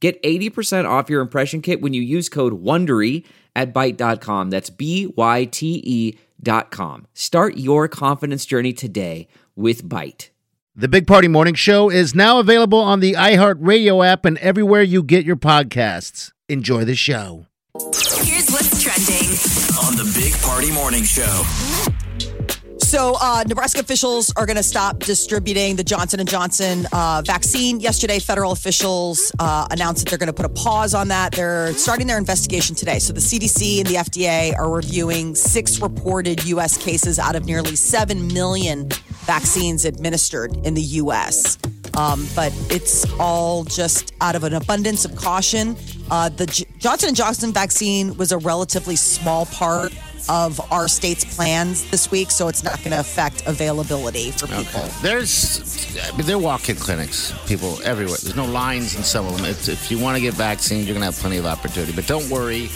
Get 80% off your impression kit when you use code WONDERY at Byte.com. That's B Y T E dot com. Start your confidence journey today with Byte. The Big Party Morning Show is now available on the iHeartRadio app and everywhere you get your podcasts. Enjoy the show. Here's what's trending. on the Big Party Morning Show. So, uh, Nebraska officials are going to stop distributing the Johnson and Johnson uh, vaccine. Yesterday, federal officials uh, announced that they're going to put a pause on that. They're starting their investigation today. So, the CDC and the FDA are reviewing six reported U.S. cases out of nearly seven million vaccines administered in the U.S. Um, but it's all just out of an abundance of caution. Uh, the J- Johnson and Johnson vaccine was a relatively small part of our state's plans this week, so it's not going to affect availability for people. There's, I mean, they're walk-in clinics, people everywhere. There's no lines in some of them. It's, if you want to get vaccinated, you're going to have plenty of opportunity. But don't worry.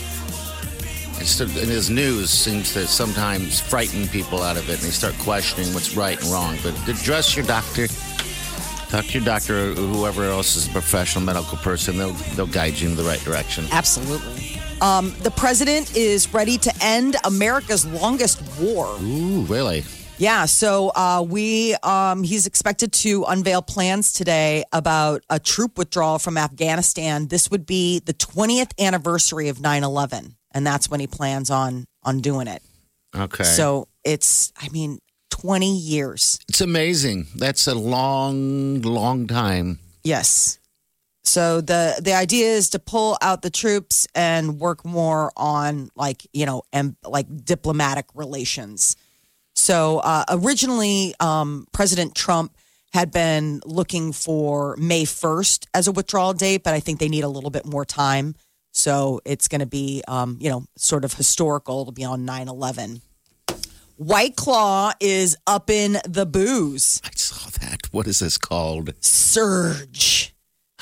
It's, and this news seems to sometimes frighten people out of it, and they start questioning what's right and wrong. But address your doctor. Talk to your doctor or whoever else is a professional medical person. They'll they'll guide you in the right direction. Absolutely. Um, the president is ready to end America's longest war. Ooh, really? Yeah, so uh, we um, he's expected to unveil plans today about a troop withdrawal from Afghanistan. This would be the 20th anniversary of 9/11, and that's when he plans on on doing it. Okay. So it's, I mean, 20 years. It's amazing. That's a long, long time. Yes. So the the idea is to pull out the troops and work more on like you know and like diplomatic relations. So uh, originally, um, President Trump had been looking for May first as a withdrawal date, but I think they need a little bit more time. So it's going to be um, you know sort of historical. It'll be on 9-11. White Claw is up in the booze I saw that. What is this called? surge.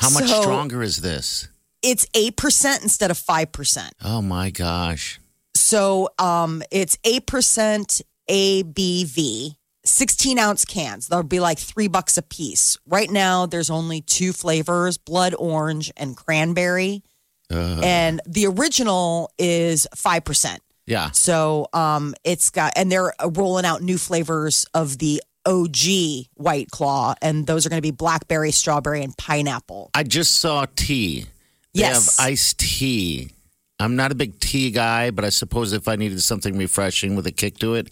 How much So- stronger is this? It's eight percent instead of five percent. Oh my gosh. So um, it's 8% ABV, 16 ounce cans. That'll be like three bucks a piece. Right now, there's only two flavors blood orange and cranberry. And the original is 5%. Yeah. So um, it's got, and they're rolling out new flavors of the OG White Claw. And those are going to be blackberry, strawberry, and pineapple. I just saw tea. They Yes. have iced tea. I'm not a big tea guy, but I suppose if I needed something refreshing with a kick to it,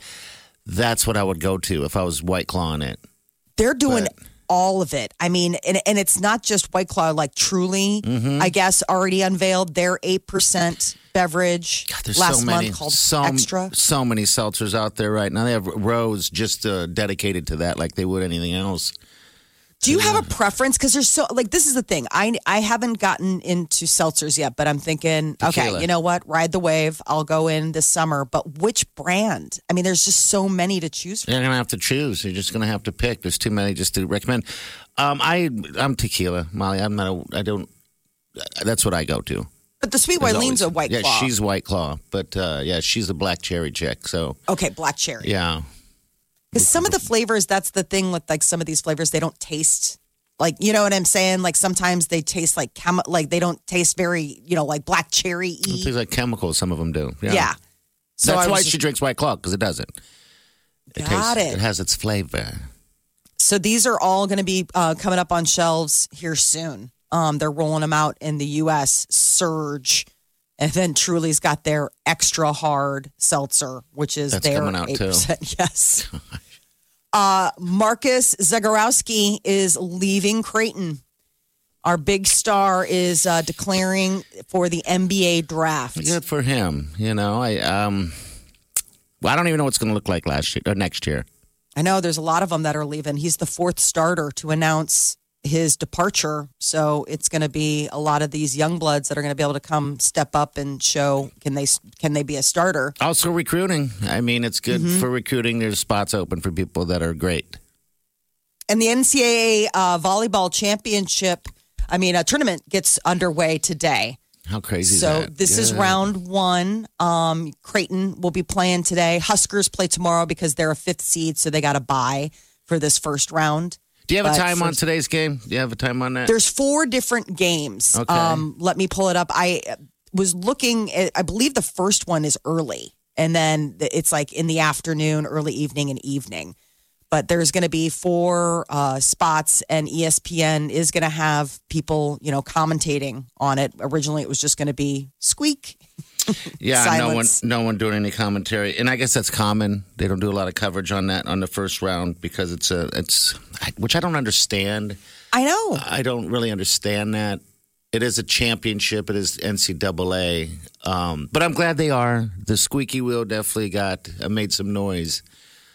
that's what I would go to if I was white clawing it. They're doing But- all of it. I mean, and, and it's not just White Claw, like Truly, Mm-hmm. I guess, already unveiled their 8% beverage God, there's last so many, month called so, Extra. so many seltzers out there right now. They have rows just uh, dedicated to that, like they would anything else. Do you have a preference? Because there's so, like, this is the thing. I, I haven't gotten into seltzers yet, but I'm thinking, Tequila. okay, you know what? Ride the wave. I'll go in this summer. But which brand? I mean, there's just so many to choose from. You're gonna have to choose. You're just gonna have to pick. There's too many just to recommend. Um, I I'm tequila, Molly. I'm not. A, I don't. That's what I go to. But the Sweet Wylene's a White yeah, Claw. she's white claw, but uh, yeah, she's a black cherry chick. So okay, black cherry. yeah, Because some of the flavors, that's the thing with like some of these flavors, they don't taste like you know what I'm saying. Like sometimes they taste like chem, like they don't taste very you know like black cherry it tastes like chemicals. Some of them do. Yeah, Yeah. So that's why was she drinks white claw because it doesn't. Got tastes, it. It has its flavor. So these are all going to be uh, coming up on shelves here soon. Um, they're rolling them out in the U.S. Surge, and then Truly's got their extra hard seltzer, which is That's their coming out, too. 8%. Yes. Uh, Marcus Zegarowski is leaving Creighton. Our big star is uh, declaring for the NBA draft. Good for him. You know, I um, well, I don't even know what's going to look like last year or next year. I know there's a lot of them that are leaving. He's the fourth starter to announce his departure. So it's going to be a lot of these young bloods that are going to be able to come step up and show can they can they be a starter? Also recruiting. I mean, it's good Mm-hmm. for recruiting. There's spots open for people that are great. And the NCAA uh, volleyball championship, I mean, a tournament gets underway today. How crazy is So that? this is round one. Um, Creighton will be playing today. Huskers play tomorrow because they're a fifth seed, so they got a bye for this first round. Do you have a time on today's game? Do you have a time on that? There's four different games. Okay. Um, let me pull it up. I was looking. At, I believe the first one is early, and then it's like in the afternoon, early evening, and evening. But there's going to be four uh, spots, and ESPN is going to have people, you know, commentating on it. Originally, it was just going to be squeak. Yeah, no one, no one doing any commentary, and I guess that's common. They don't do a lot of coverage on that on the first round because it's a, it's, which I don't understand. I know. I don't really understand that. It is a championship. It is NCAA, um, but I'm glad they are. The squeaky wheel definitely got uh, made some noise.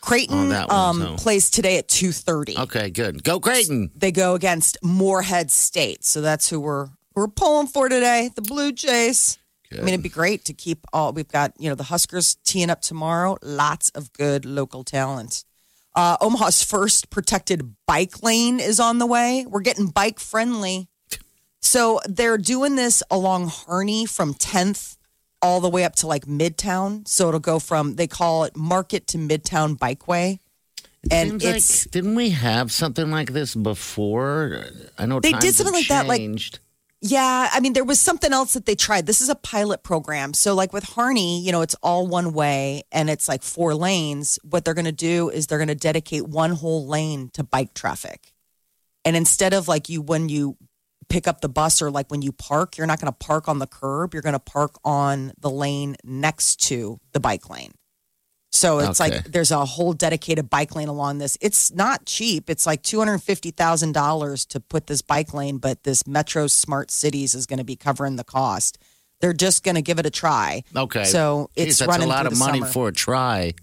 Creighton one, um, plays today at two thirty. Okay, good. Go Creighton. They go against Morehead State, so that's who we're we're pulling for today. The Blue Jays. I mean, it'd be great to keep all. We've got you know the Huskers teeing up tomorrow. Lots of good local talent. Uh, Omaha's first protected bike lane is on the way. We're getting bike friendly. So they're doing this along Harney from 10th all the way up to like Midtown. So it'll go from they call it Market to Midtown Bikeway. And it's like, didn't we have something like this before? I know They did something like that, like- Yeah, I mean, there was something else that they tried. This is a pilot program. So, like with Harney, you know, it's all one way and it's like four lanes. What they're going to do is they're going to dedicate one whole lane to bike traffic. And instead of like you, when you pick up the bus or like when you park, you're not going to park on the curb. You're going to park on the lane next to the bike lane. So it's Okay. like there's a whole dedicated bike lane along this. It's not cheap. It's like two hundred fifty thousand dollars to put this bike lane, but this Metro Smart Cities is going to be covering the cost. They're just going to give it a try. Okay. So Jeez, it's that's running a lot of money summer. for a try.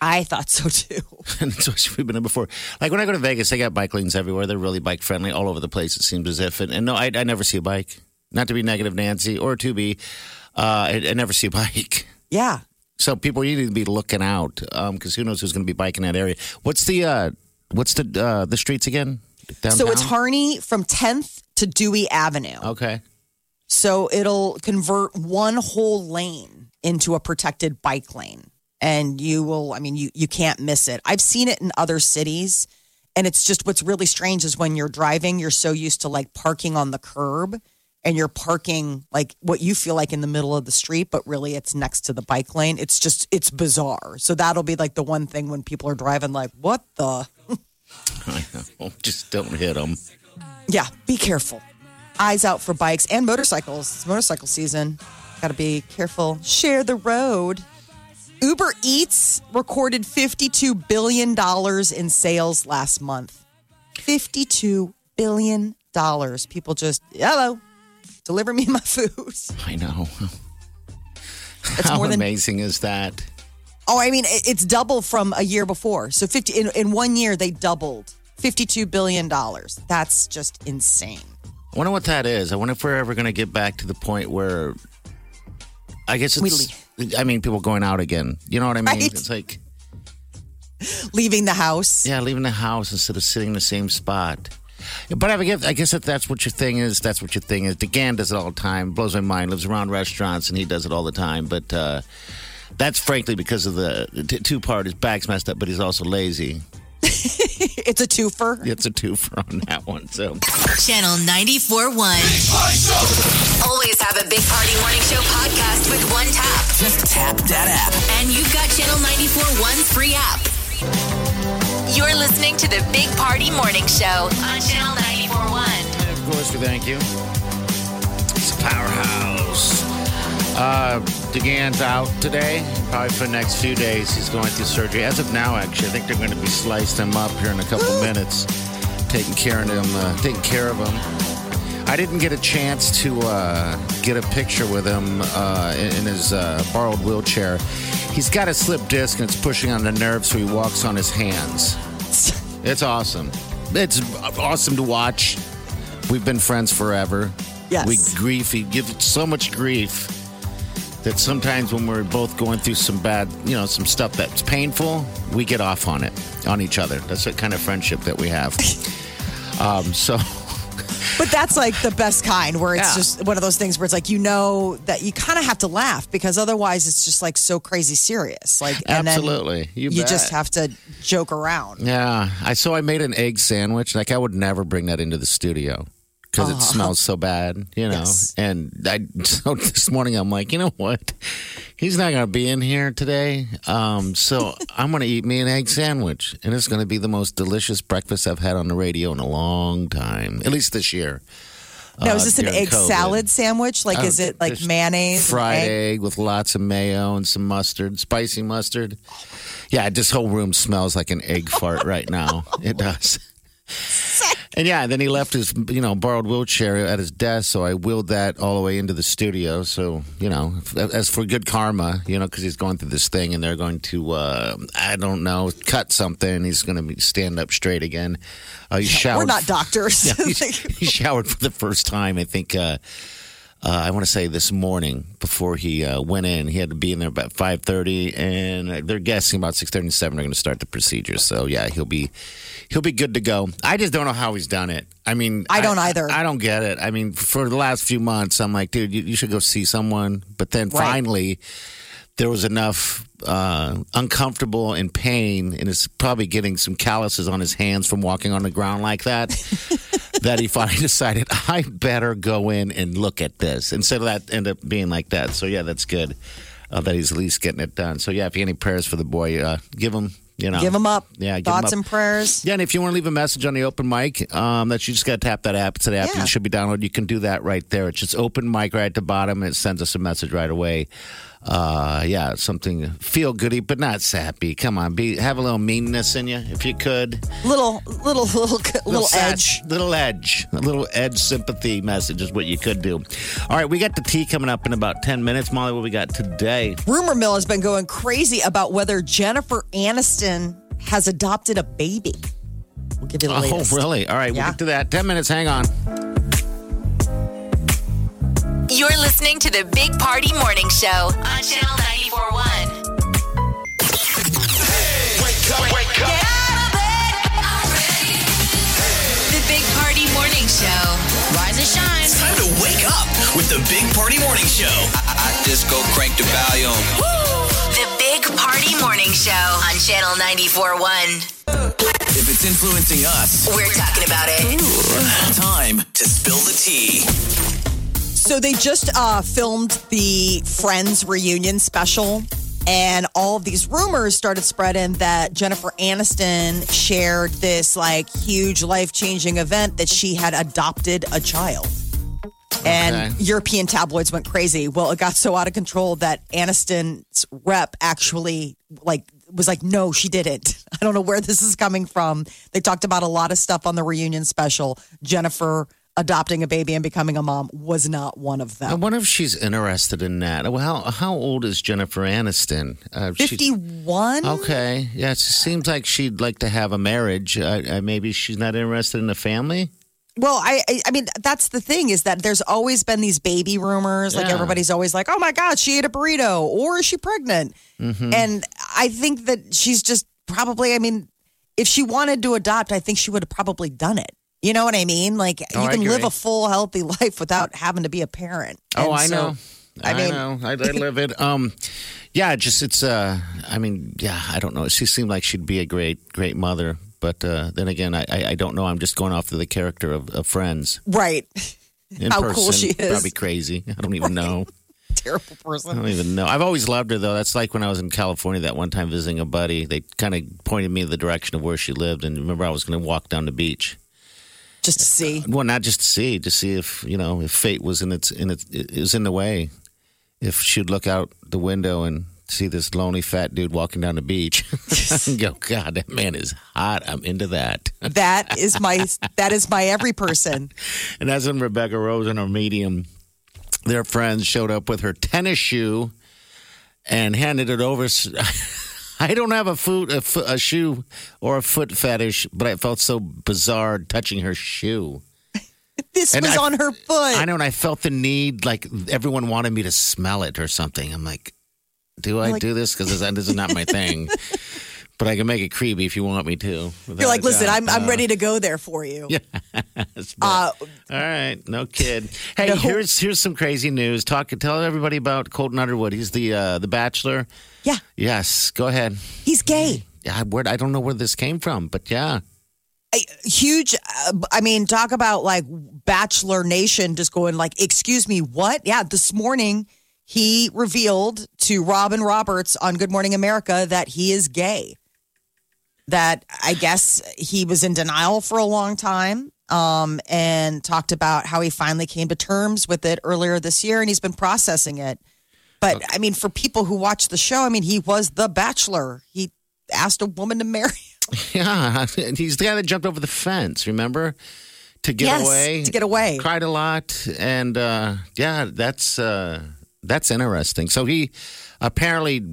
I thought so too. what we've been in before. Like when I go to Vegas, they got bike lanes everywhere. They're really bike friendly all over the place. It seems as if, and, and no, I, I never see a bike. Not to be negative, Nancy, or to be, uh, I, I never see a bike. Yeah. So people need to be looking out because who knows who's going to be biking that area. What's the uh, what's the uh, the streets again? Downtown? So it's Harney from 10th to Dewey Avenue. Okay. So it'll convert one whole lane into a protected bike lane. And you will, I mean, you, you can't miss it. I've seen it in other cities. And it's just what's really strange is when you're driving, you're so used to like parking on the curb and you're parking like what you feel like in the middle of the street, but really it's next to the bike lane. It's just, it's bizarre. So that'll be like the one thing when people are driving, like, what the? I know. Just don't hit them. Yeah, be careful. Eyes out for bikes and motorcycles. It's motorcycle season. Got to be careful. Share the road. Uber Eats recorded $52 billion in sales last month. $52 billion. People just, hello, deliver me my food. I know. It's How more than, amazing is that? oh, I mean, it's double from a year before. So 50, in, in one year, they doubled $52 billion. That's just insane. I wonder what that is. I wonder if we're ever going to get back to the point where I guess We it's. I mean, people going out again. You know what I mean? Right. It's like Leaving the house. yeah, leaving the house instead of sitting in the same spot. But I guess I guess if that's what your thing is, that's what your thing is. DeGan does it all the time. Blows my mind. Lives around restaurants and he does it all the time. But uh, that's frankly because of the, the t- two part. His back's messed up, but he's also lazy. It's a twofer. It's a twofer on that one. So Channel 94.1. Always have a Big Party Morning Show podcast with one tap. Just tap that app. And you've got Channel 94.1's free app. You're listening to the Big Party Morning Show on Channel 94.1. And of course, we thank you. It's a powerhouse. Uh, DeGan's out today, probably for the next few days. He's going through surgery. As of now, actually, I think they're going to be slicing him up here in a couple minutes, taking care of him. Uh, taking care of him. I didn't get a chance to uh, get a picture with him uh, in, in his uh, borrowed wheelchair. He's got a slip disc and it's pushing on the nerve, so he walks on his hands. It's awesome. It's awesome to watch. We've been friends forever. Yes. We grief. He gives so much grief that sometimes when we're both going through some bad, you know, some stuff that's painful, we get off on it, on each other. That's the kind of friendship that we have. um, so, But that's like the best kind where it's Yeah. just one of those things where it's like you know that you kind of have to laugh because otherwise it's just like so crazy serious. Like and then Absolutely. You you just have to joke around. yeah. I so I made an egg sandwich. Like I would never bring that into the studio because it smells so bad, you know. Yes. And I so this morning I'm like, you know what? He's not going to be in here today. Um, so I'm going to eat me an egg sandwich, and it's going to be the most delicious breakfast I've had on the radio in a long time, at least this year. Now uh, is this an egg COVID. salad sandwich? Like Oh, is it like mayonnaise? fried egg? egg? with lots of mayo and some mustard, spicy mustard. Yeah, this whole room smells like an egg fart right now. It does. And yeah, then he left his, you know, borrowed wheelchair at his desk, so I wheeled that all the way into the studio. So, you know, as for good karma, you know, because he's going through this thing, and they're going to, uh, I don't know, cut something. He's going to stand up straight again. Uh, he showered. We're not doctors. Yeah, he, he showered for the first time. I think. Uh, uh, I want to say this morning before he uh, went in, he had to be in there about five thirty, and they're guessing about six thirty and seven are going to start the procedure. So yeah, he'll be he'll be good to go. I just don't know how he's done it. I mean, I don't either. I, don't get it. I mean, for the last few months, I'm like, dude, you, you should go see someone. But then Right. finally, there was enough uh, uncomfortable and pain, and it's probably getting some calluses on his hands from walking on the ground like that. that he finally decided I better go in and look at this instead of that end up being like that. So yeah, that's good uh, that he's at least getting it done. So yeah, if you have any prayers for the boy, uh, give him. You know, Give them up. Yeah, give Thoughts and prayers. Yeah, and if you want to leave a message on the open mic, um, that you just got to tap that app. It's an app Yeah. you should be downloaded. You can do that right there. It's just open mic right at the bottom. And it sends us a message right away. Uh, yeah, something feel goody, but not sappy. Come on, be have a little meanness in you if you could. Little little little little, sass- edge. little edge, a little edge sympathy message is what you could do. All right, we got the tea coming up in about ten minutes. Molly, what we got today? Rumor mill has been going crazy about whether Jennifer Aniston has adopted a baby. We'll give you the latest. Oh, really? All right, we'll Yeah. get to that. Ten minutes. Hang on. You're listening to the Big Party Morning Show on Channel 941. Get out of bed. The Big Party Morning Show. Rise and shine. It's Time to wake up with the Big Party Morning Show. I just go crank the volume. The Big Party Morning Show on Channel 941. If it's influencing us, We're talking about it. time to spill the tea. So they just uh, filmed the Friends reunion special, and all of these rumors started spreading that Jennifer Aniston shared this like huge life changing event that she had adopted a child. And Okay. European tabloids went crazy. Well, it got so out of control that Aniston's rep actually like was like, no, she didn't. I don't know where this is coming from. They talked about a lot of stuff on the reunion special. Jennifer adopting a baby and becoming a mom was not one of them. I wonder if she's interested in that. Well, how how old is Jennifer Aniston? Uh, she- 51? okay, yeah, it seems like she'd like to have a marriage. Uh, uh, maybe she's not interested in a family. Well, I, I I mean that's the thing is that there's always been these baby rumors. Like Yeah. everybody's always like, "Oh my god, she ate a burrito," or "Is she pregnant?" Mm-hmm. And I think that she's just probably. I mean, if she wanted to adopt, I think she would have probably done it. You know what I mean? Like Oh, you can live a full, healthy life without having to be a parent. Oh, I so- know. I I, mean- know. I, I live it. Um, yeah, just it's. Uh, I mean, yeah, I don't know. She seemed like she'd be a great, great mother. But uh, then again, I, I, I don't know. I'm just going off of the character of, of Friends. Right? In How person, cool she is. Probably crazy. I don't even know. Terrible person. I don't even know. I've always loved her though. That's like when I was in California that one time visiting a buddy. They kind of pointed me in the direction of where she lived, and remember I was going to walk down the beach. Just to see. Uh, well, not just to see, to see if you know if fate was in its in its it was in the way. If she'd look out the window and see this lonely fat dude walking down the beach, and go, God, that man is hot. I'm into that. That is my that is my every person. And that's when Rebecca Rose and her medium, their friends showed up with her tennis shoe and handed it over. I don't have a foot, a, a shoe or a foot fetish, but I felt so bizarre touching her shoe. this And was I- on her foot. I know, and I felt the need, like everyone wanted me to smell it or something. I'm like, do I Like- do this? Because this is not my thing. but I can make it creepy if you want me to. You're like, listen, I'm I'm ready to go there for you. Uh, All right, no kid. Hey, No. here's here's some crazy news. Talk, tell everybody about Colton Underwood. He's the uh, the Bachelor. yeah, Yes, go ahead. he's gay. Yeah, where I don't know where this came from, but yeah, A huge. Uh, I mean, talk about like Bachelor Nation just going like, excuse me, what? Yeah, this morning he revealed to Robin Roberts on Good Morning America that he is gay. That I guess he was in denial for a long time. Um, and talked about how he finally came to terms with it earlier this year, and he's been processing it. But I mean, for people who watch the show, I mean, he was the Bachelor. He asked a woman to marry him. yeah. And he's the guy that jumped over the fence. Remember to get Yes, away. to get away. Cried a lot, and uh, yeah, that's uh, that's interesting. So he apparently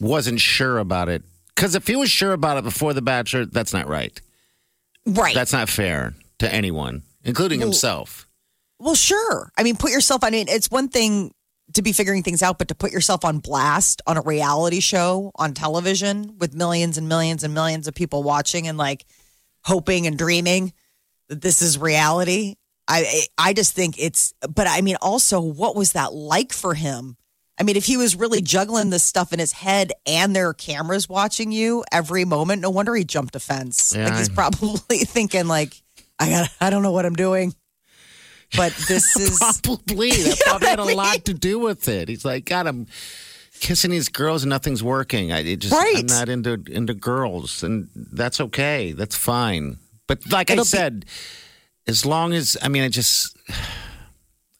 wasn't sure about it because if he was sure about it before the Bachelor, that's not right. Right. That's not fair to anyone, including himself. Well, sure. I mean, put yourself on it. It's one thing to be figuring things out, but to put yourself on blast on a reality show on television with millions and millions and millions of people watching and like hoping and dreaming that this is reality. I I just think it's but I mean also what was that like for him? I mean, if he was really juggling this stuff in his head and there are cameras watching you every moment, no wonder he jumped a fence. Yeah, like he's probably thinking like, I got I don't know what I'm doing. But this is Probably that probably had a lot to do with it. He's like, God, I'm kissing these girls and nothing's working. I it just Right. I'm not into into girls, and that's okay. That's fine. But like It'll I be- said, as long as I mean, I just.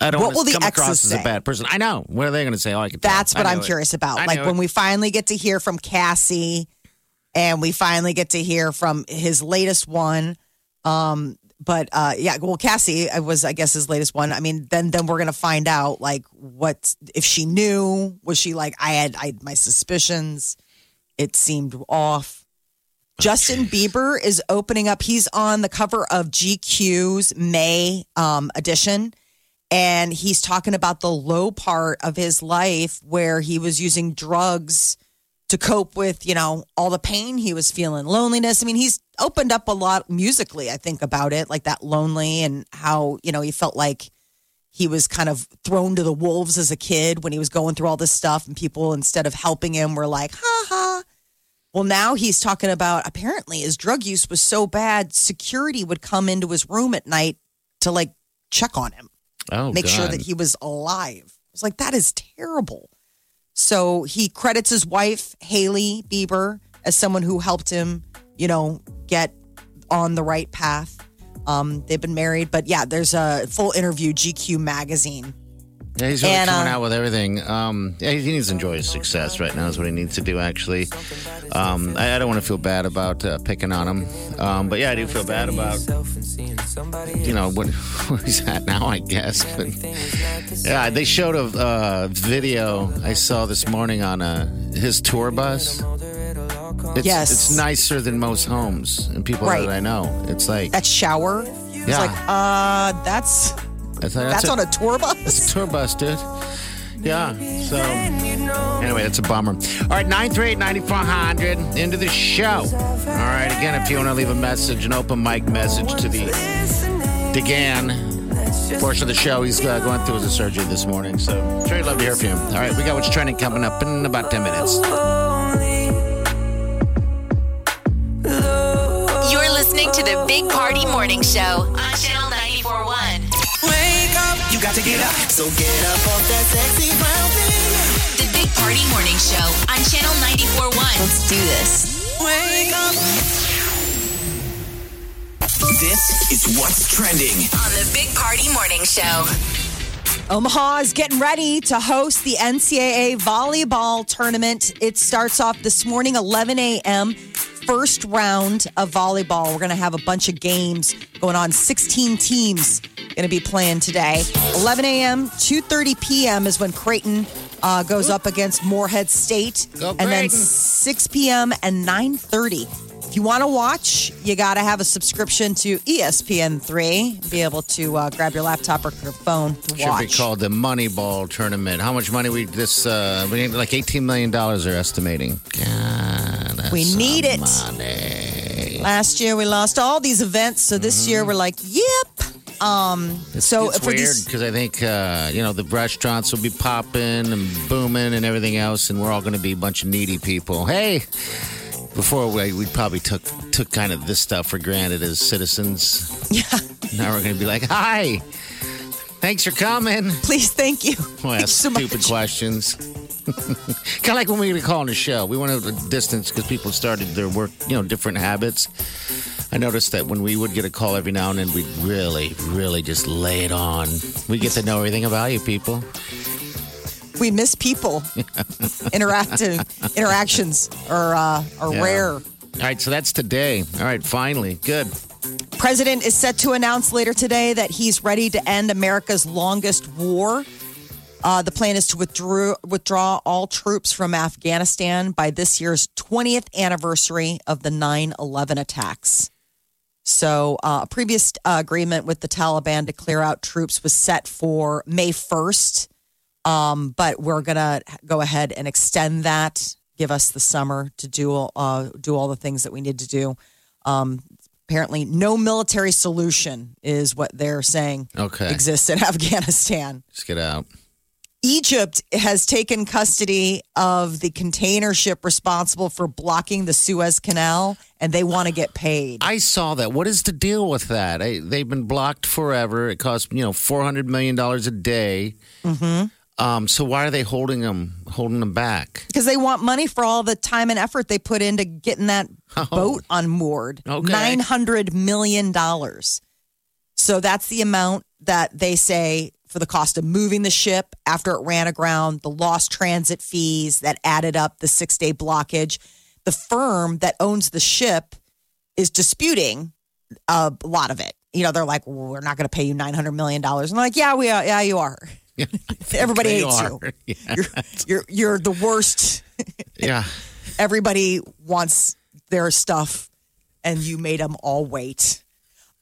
I don't What will to the come exes across as a bad person. I know. What are they going to say? Oh, I can tell. That's I what knew I'm it. curious about. I Like knew when it. we finally get to hear from Cassie and we finally get to hear from his latest one. Um, but uh, yeah, well, Cassie was, I guess, his latest one. I mean, then then we're gonna find out like what if she knew. Was she like I had I had my suspicions? It seemed off. Justin Bieber is opening up. He's on the cover of GQ's May um, edition and he's talking about the low part of his life where he was using drugs to cope with you know all the pain he was feeling loneliness. I mean he's opened up a lot musically i think about it like that lonely and how you know he felt like he was kind of thrown to the wolves as a kid when he was going through all this stuff and people instead of helping him were like ha ha. Well now he's talking about apparently his drug use was so bad security would come into his room at night to like check on him oh, make sure that he was alive. I was like, that is terrible. So he credits his wife, Hailey Bieber, as someone who helped him, you know, get on the right path. Um, they've been married, but yeah, there's a full interview, GQ magazine. Yeah, he's really And, coming uh, out with everything. Um, yeah, he needs to enjoy his success right now. Is what he needs to do. Actually, um, I, I don't want to feel bad about uh, picking on him, um, but yeah, I do feel bad about you know what where he's at now. I guess. But, yeah, they showed a uh, video I saw this morning on uh, his tour bus. It's, Yes. it's nicer than most homes and people Right. that I know. It's like That shower. It's Yeah. like, uh, that's that's, that's, a- on a tour bus. It's a tour bus, dude. Yeah. So anyway, that's a bummer. All right, 938-9400 into the show. All right, again, if you want to leave a message, an open mic message to the DeGan portion of the show, he's uh, going through his surgery this morning. So sure, I'd love to hear from you. All right, we got what's trending coming up in about 10 minutes. You're listening to the Big Party Morning Show on Channel got to get up. So get up off that sexy brown thing. The Big Party Morning Show on Channel 941. Let's do this. Wake up. This is what's trending. On the Big Party Morning Show. Omaha is getting ready to host the NCAA volleyball tournament. It starts off this morning, 11 a.m. First round of volleyball. We're going to have a bunch of games going on. 16 teams going to be playing today. 11 a.m. 2:30 p.m. is when Creighton uh, goes up against Morehead State, Go and then Creighton. 6 p.m. and 9:30. If if you want to watch, you got to have a subscription to E ESPN3, be able to uh, grab your laptop or your phone to Should be watch. called the Moneyball Tournament. How much money we this? Uh, we need like eighteen million dollars. They're estimating. God, that's We need some it. Money. Last year we lost all these events, so this year we're like, yep. Um, so it's for weird because I think uh, you know the restaurants will be popping and booming and everything else, and we're all going to be a bunch of needy people. Hey, before we we probably took took kind of this stuff for granted as citizens. yeah, Now we're going to be like, hi, thanks for coming. please, thank you. We'll Thanks ask so much. stupid questions. kind of like when we were calling the show. We wanted a distance because people started their work, you know, different habits. I noticed that when we would get a call every now and then, we'd really, really just lay it on. We get to know everything about you people. We miss people. Interactive interactions are uh, are Yeah. rare. All right, so that's today. All right, finally. Good. President is set to announce later today that he's ready to end America's longest war. Uh, the plan is to withdraw, withdraw all troops from Afghanistan by this year's 20th anniversary of the 9 11 attacks. So, uh, a previous uh, agreement with the Taliban to clear out troops was set for May 1st. Um, but we're going to go ahead and extend that, give us the summer to do, uh, do all the things that we need to do. Um, apparently, no military solution is what they're saying Okay. exists in Afghanistan. Let's get out. Egypt has taken custody of the container ship responsible for blocking the Suez Canal, and they want to get paid. I saw that. What is the deal with that? I, they've been blocked forever. It costs you know four hundred million dollars a day. Mm-hmm. Um, so why are they holding them holding them back? because they want money for all the time and effort they put into getting that boat unmoored. Oh. Okay. Nine hundred million dollars. So that's the amount that they say for the cost of moving the ship after it ran aground, the lost transit fees that added up the six day blockage. The firm that owns the ship is disputing a lot of it. You know, they're like, well, we're not going to pay you nine hundred million dollars. And I'm like, yeah, we are. Yeah, you are. Yeah, Everybody hates are. you. Yeah. You're, you're you're the worst. yeah. Everybody wants their stuff, and you made them all wait.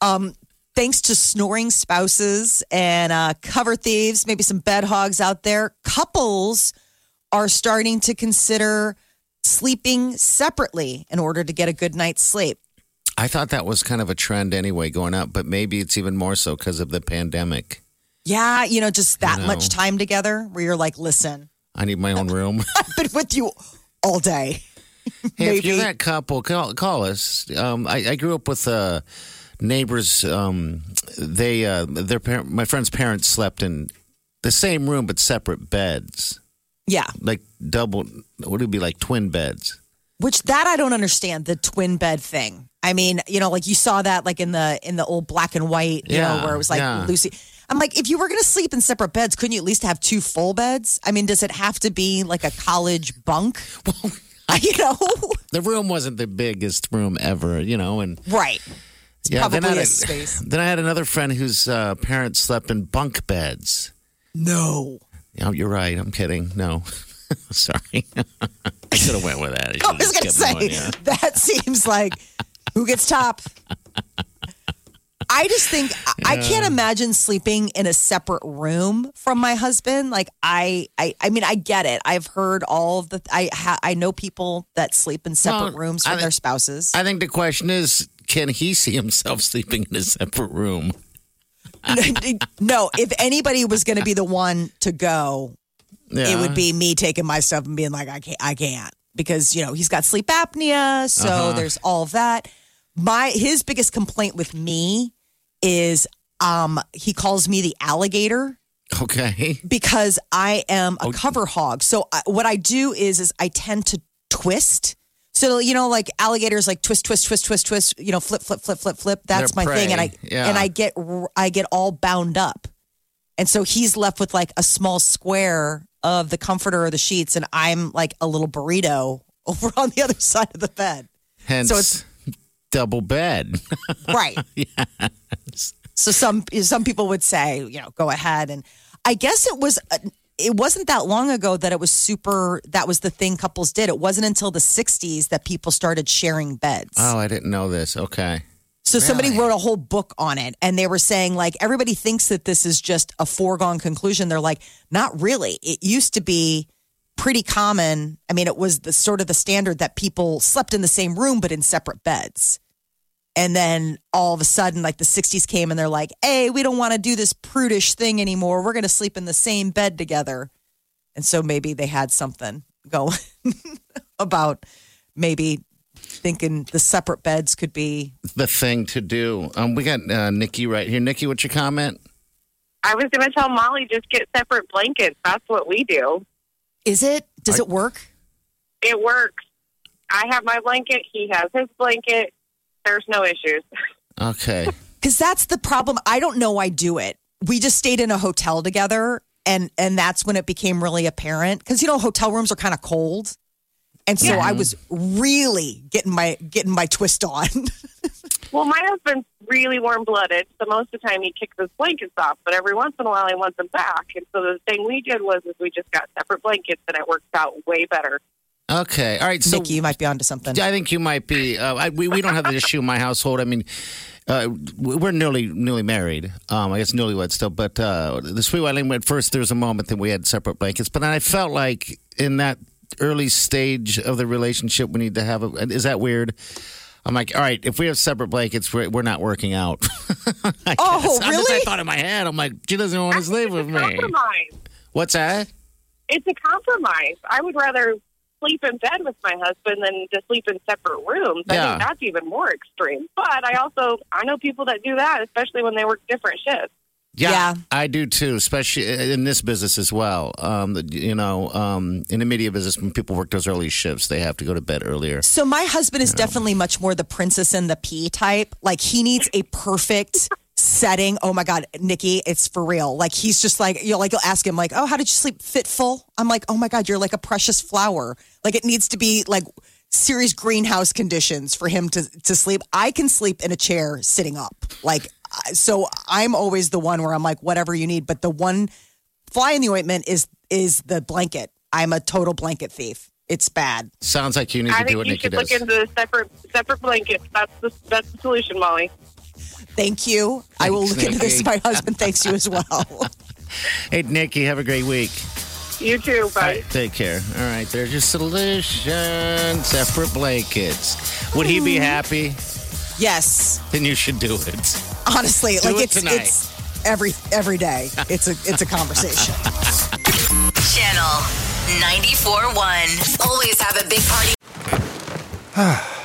Um, thanks to snoring spouses and uh, cover thieves, maybe some bed hogs out there, couples are starting to consider sleeping separately in order to get a good night's sleep. I thought that was kind of a trend anyway going up, but maybe it's even more so because of the pandemic. Yeah, you know, just that know. much time together where you're like, listen, I need my own room. I've been with you all day. Hey, if you're that couple, call, call us. Um, I, I grew up with uh, neighbors. Um, they, uh, their parent, my friend's parents slept in the same room but separate beds, Yeah, like double. What would it be like twin beds? which that I don't understand the twin bed thing. I mean, you know, like you saw that like in the in the old black and white, you know, where it was like yeah. Lucy. I'm like, if you were going to sleep in separate beds, couldn't you at least have two full beds? I mean, does it have to be like a college bunk? Well, you know, The room wasn't the biggest room ever, you know, and right? It's yeah. probably then I had a space. Then I had another friend whose uh, parents slept in bunk beds. No, Oh, you're right. I'm kidding. No, sorry. I should have went with that. I should've was going to say going, yeah. that seems like who gets top. I just think I I can't imagine sleeping in a separate room from my husband. Like I, I, I mean, I get it. I've heard all of the. I, ha, I know people that sleep in separate Well, rooms I from their spouses. I think the question is, can he see himself sleeping in a separate room? no, if anybody was going to be the one to go, Yeah. it would be me taking my stuff and being like, I can't, I can't, because you know he's got sleep apnea, so Uh-huh. there's all of that. My his biggest complaint with me is um he calls me the alligator Okay. because I am Oh. a cover hog. So I, what I do is is I tend to twist. So you know, like alligators, like twist, twist, twist, twist, twist. You know, flip, flip, flip, flip, flip. That's They're my thing, and I. Yeah. and I get I get all bound up, and so he's left with like a small square of the comforter or the sheets, and I'm like a little burrito over on the other side of the bed. Hence, So it's- double bed. Right. So some some people would say, you know, go ahead and I guess it was uh, it wasn't that long ago that it was super. That was the thing couples did. It wasn't until the '60s that people started sharing beds. Oh, I didn't know this. Okay. So somebody wrote a whole book on it and they were saying like everybody thinks that this is just a foregone conclusion. They're like, not really. It used to be pretty common. I mean, it was the sort of the standard that people slept in the same room but in separate beds. And then all of a sudden, like the 60s came and they're like, hey, we don't want to do this prudish thing anymore. We're going to sleep in the same bed together. And so maybe they had something going about maybe thinking the separate beds could be The thing to do. Um, we got uh, Nikki right here. Nikki, what's your comment? I was going to tell Molly just get separate blankets. That's what we do. Is it? Does I- it work? It works. I have my blanket. He has his blanket. There's no issues. Okay. Because that's the problem. I don't know why I do it. We just stayed in a hotel together, and and that's when it became really apparent. Because you know, hotel rooms are kind of cold, and so I was really getting my getting my twist on. Well, my husband's really warm blooded, so most of the time he kicks his blankets off, but every once in a while he wants them back. And so the thing we did was is we just got separate blankets, and it worked out way better. Okay. All right. So Nikki, you might be onto something. I think you might be. Uh, I, we we don't have the issue in my household. I mean, uh, we're newly newly married. Um, I guess newlywed still. But uh, the sweet wedding at first, there was a moment that we had separate blankets. But then I felt like in that early stage of the relationship, we need to have. A, is that weird? I'm like, all right, if we have separate blankets, we're, we're not working out. I Oh, guess. I'm just- I thought in my head, I'm like, she doesn't want to sleep with me. compromise. What's that? It's a compromise. I would rather sleep in bed with my husband than to sleep in separate rooms. I think that's even more extreme. But I also I know people that do that, especially when they work different shifts. Yeah, Yeah. I do too, especially in this business as well. Um, you know, um, in the media business, when people work those early shifts, they have to go to bed earlier. So my husband is definitely much more the princess and the pea type. Like he needs a perfect setting. Oh my God, Nikki, it's for real. Like he's just like you know, like you'll ask him like, oh, how did you sleep? Fitful. I'm like, oh my God, you're like a precious flower. Like it needs to be like serious greenhouse conditions for him to to sleep. I can sleep in a chair sitting up. Like so, I'm always the one where I'm like, whatever you need. But the one fly in the ointment is is the blanket. I'm a total blanket thief. It's bad. Sounds like you need I to do think what you Nikki should does. look into separate separate blankets. That's the that's the solution, Molly. Thank you. I will Thanks, look into this. My husband thanks you as well. hey, Nikki, have a great week. You too, bye. right, take care. All right, there's your solution. Separate blankets. Would he be hmm. happy? yes, Then you should do it. honestly, Do like it it's tonight. it's every every day. It's a it's a conversation. Channel ninety four one. Always have a big party.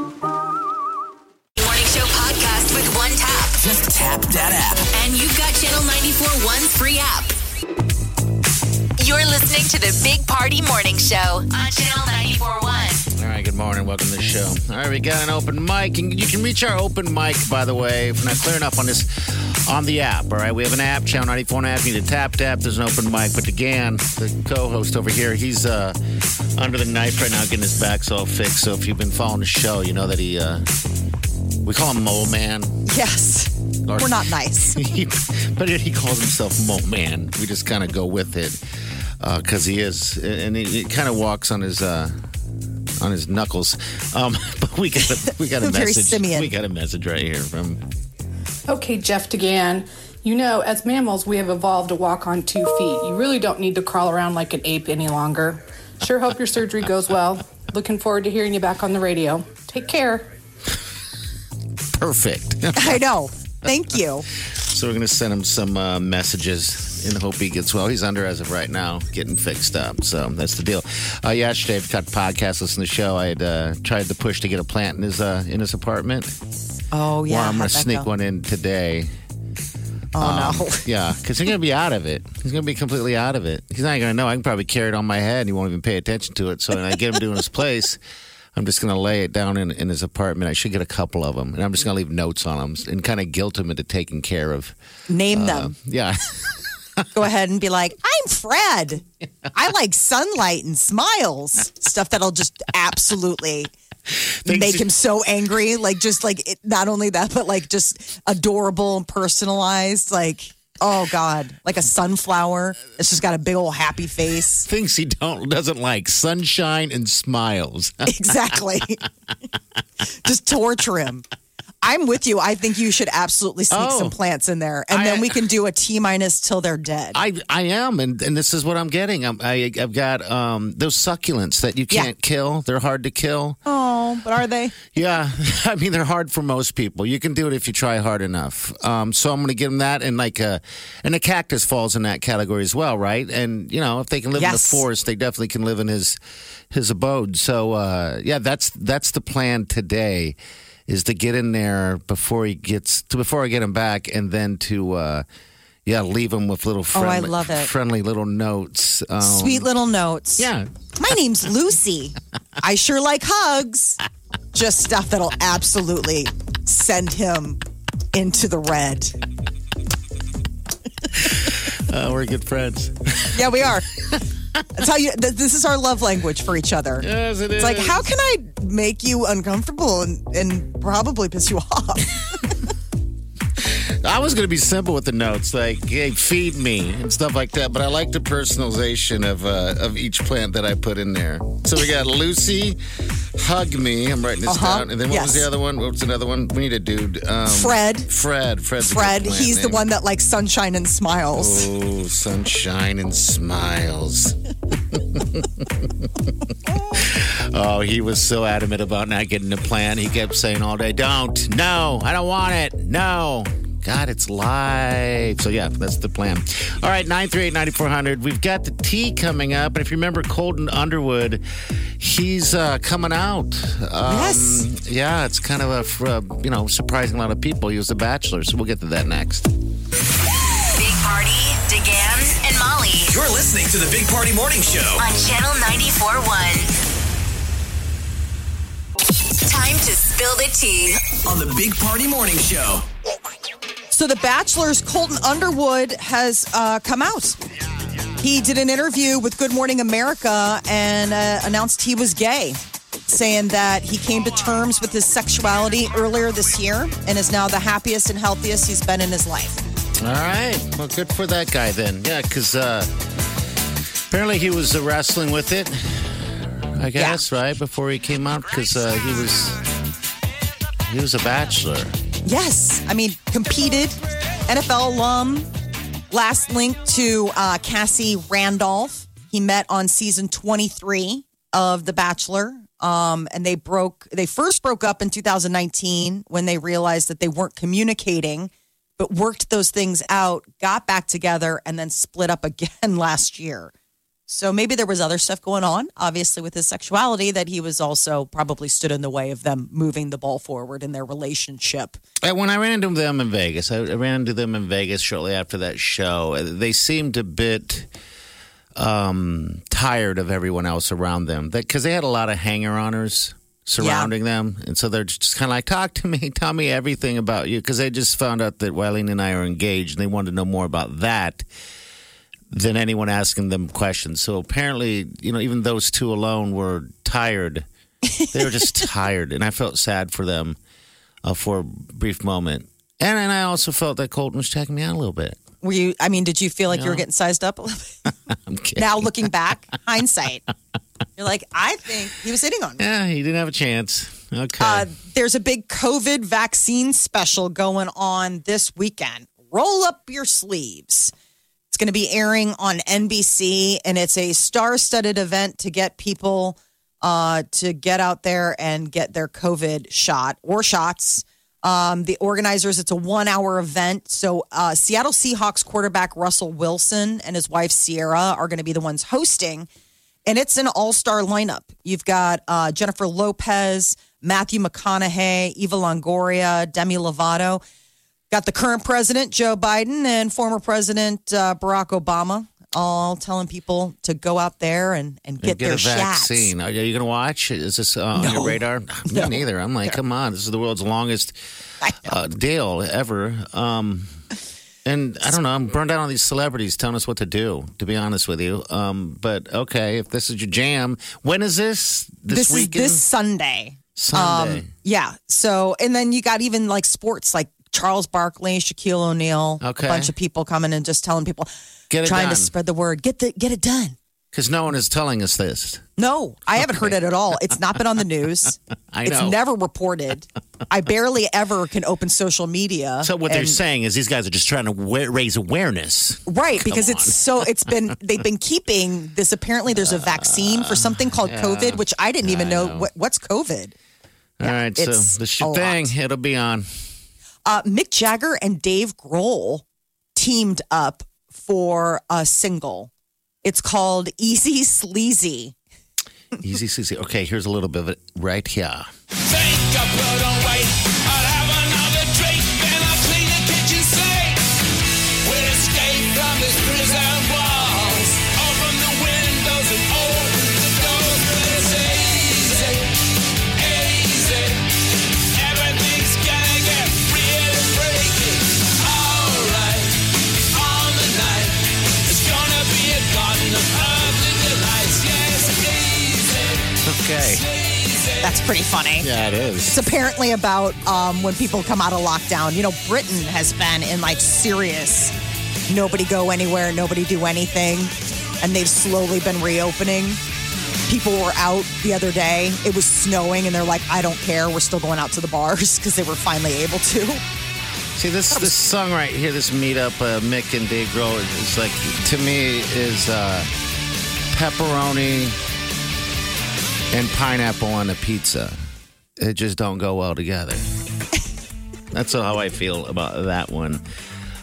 Free app. You're listening to the Big Party Morning Show on Channel 94.1. All right, good morning. Welcome to the show. All right, we got an open mic, and you can reach our open mic, by the way, if we're not clear enough on this, on the app. All right, we have an app, Channel 94 app. You need to tap tap. There's an open mic. But again, the co-host over here, he's uh, under the knife right now, getting his back's all fixed. So if you've been following the show, you know that he, uh, we call him Mole Man. yes, Or- we're not nice. He- but he calls himself Mo Man. We just kind of go with it because he is, and he, he kind of walks on his uh, on his knuckles. Um, but we got a, we got a message. simian. We got a message right here from. Okay, Jeff DeGan. You know, as mammals, we have evolved to walk on two feet. You really don't need to crawl around like an ape any longer. Sure hope your surgery goes well. Looking forward to hearing you back on the radio. Take care. Perfect. I know. Thank you. So we're going to send him some uh, messages in the hope he gets well. He's under as of right now, getting fixed up. So that's the deal. Uh, yesterday, I've got podcast, listen to the show. I had uh, tried to push to get a plant in his uh, in his apartment. Oh yeah. well, I'm going to sneak go? one in today. Oh no. Yeah, because he's going to be out of it. He's going to be completely out of it. He's not going to know. I can probably carry it on my head and he won't even pay attention to it. So when I get him to his place, I'm just going to lay it down in, in his apartment. I should get a couple of them. And I'm just going to leave notes on them and kind of guilt him into taking care of. Name Uh, them. yeah. Go ahead and be like, I'm Fred. I like sunlight and smiles. Stuff that'll just absolutely make him so angry. Like just like it, not only that, but like just adorable and personalized. Like oh god, like a sunflower. It's just got a big old happy face. Things he don't doesn't like sunshine and smiles. Exactly. just torture him. I'm with you. I think you should absolutely sneak Oh. some plants in there, and then we can do a T minus till they're dead. I I am, and, and this is what I'm getting. I'm, I I've got um those succulents that you can't kill. They're hard to kill. oh, but are they? Yeah, I mean they're hard for most people. You can do it if you try hard enough. Um, so I'm going to give them that, and like a, and a cactus falls in that category as well, right? And you know if they can live in the forest, they definitely can live in his his abode. So uh, yeah, that's that's the plan today, is to get in there before he gets to before I get him back, and then to. Uh, yeah, leave him with little Oh, I friendly, love it. friendly little notes. Um, Sweet little notes. Yeah. My name's Lucy. I sure like hugs. Just stuff that'll absolutely send him into the red. Uh, we're good friends. Yeah, we are. That's how you. th- This is our love language for each other. Yes, it It's like, how can I make you uncomfortable and, and probably piss you off? I was going to be simple with the notes, like "Hey, feed me" and stuff like that. But I like the personalization of uh, of each plant that I put in there. So we got Lucy, hug me. I'm writing this Uh-huh. down. And then what was Yes. the other one? What was another one? We need a dude. Um, Fred. Fred. Fred's a good Fred, plant he's the name. one that likes sunshine and smiles. Oh, sunshine and smiles. oh, he was so adamant about not getting the plan. He kept saying all day, "Don't, no, I don't want it, no." God, it's live. So yeah, that's the plan. All right, nine three eight ninety four hundred. We've got the tea coming up, and if you remember Colton Underwood, he's uh, coming out. Um, Yes. Yeah, it's kind of a for, uh, you know surprising a lot of people. He was a bachelor, so we'll get to that next. Big Party, DeGan, and Molly You're listening to the Big Party Morning Show. on Channel 94.1. Time to spill the tea. On the Big Party Morning Show. So the Bachelor's Colton Underwood has uh, come out. He did an interview with Good Morning America and uh, announced he was gay, saying that he came to terms with his sexuality earlier this year and is now the happiest and healthiest he's been in his life. All right. Well, good for that guy then. Yeah, because uh, apparently he was uh, wrestling with it, I guess, right? Before he came out, because uh, he was he was a bachelor. Yes, I mean competed, NFL alum. Last link to uh, Cassie Randolph. He met on season 23 of The Bachelor. Um, and they broke, they first broke up in 2019 when they realized that they weren't communicating, but worked those things out, got back together, and then split up again last year. So maybe there was other stuff going on, obviously, with his sexuality that he was also probably stood in the way of them moving the ball forward in their relationship. When I ran into them in Vegas, I ran into them in Vegas shortly after that show. Uh, They seemed a bit um, tired of everyone else around them because they had a lot of hanger-oners surrounding them, and so they're just kind of like, "Talk to me, tell me everything about you," because they just found out that Wileen and I are engaged, and they wanted to know more about that than anyone asking them questions. So apparently, you know, even those two alone were tired. They were just tired, and I felt sad for them uh, for a brief moment. And, and I also felt that Colton was checking me out a little bit. Were you? I mean, did you feel like you were getting sized up a little bit? I'm now looking back, hindsight, you're like, I think he was hitting on me. yeah, he didn't have a chance. Okay. Uh, there's a big COVID vaccine special going on this weekend. Roll up your sleeves. Going to be airing on NBC, and it's a star-studded event to get people uh, to get out there and get their COVID shot or shots. Um, the organizers, it's a one-hour event. So uh, Seattle Seahawks quarterback Russell Wilson and his wife Sierra are going to be the ones hosting, and it's an all-star lineup. You've got uh, Jennifer Lopez, Matthew McConaughey, Eva Longoria, Demi Lovato. Got the current president, Joe Biden, and former president uh, Barack Obama all telling people to go out there and, and get, get their a shots. vaccine. Are you going to watch? Is this uh, on your radar? Me No. neither. I'm like, come on, this is the world's longest uh, deal ever. Um, and I don't know. I'm burned out on these celebrities telling us what to do. To be honest with you, um, but okay, if this is your jam, when is this? This, This, is weekend? this Sunday. Sunday. Um, yeah. So, and then you got even like sports like Charles Barkley, Shaquille O'Neal, Okay. a bunch of people coming and just telling people, Get it trying done. to spread the word. Get the get it done. Because no one is telling us this. No, I haven't heard it at all. It's not been on the news. I know. it's never reported. I barely ever can open social media. So what they're saying is these guys are just trying to raise awareness. Right, because Come it's so it's been they've been keeping this. Apparently, there's a vaccine for something ah, called yeah. COVID, which I didn't even I know, know. What, what's COVID. All right, so it's this a your lot. thing. It'll be on. Uh, Mick Jagger and Dave Grohl teamed up for a single. It's called Eazy Sleazy. Easy, easy. Okay, here's a little bit of it right here. Okay. That's pretty funny. Yeah, it is. It's apparently about um, when people come out of lockdown. You know, Britain has been in like serious nobody go anywhere, nobody do anything, and they've slowly been reopening. People were out the other day. It was snowing, and they're like, "I don't care. We're still going out to the bars because they were finally able to." See this this song right here, this meetup, uh, Mick and Dave Grohl, is like to me is uh, pepperoni and pineapple on a pizza. It just don't go well together. That's how I feel about that one.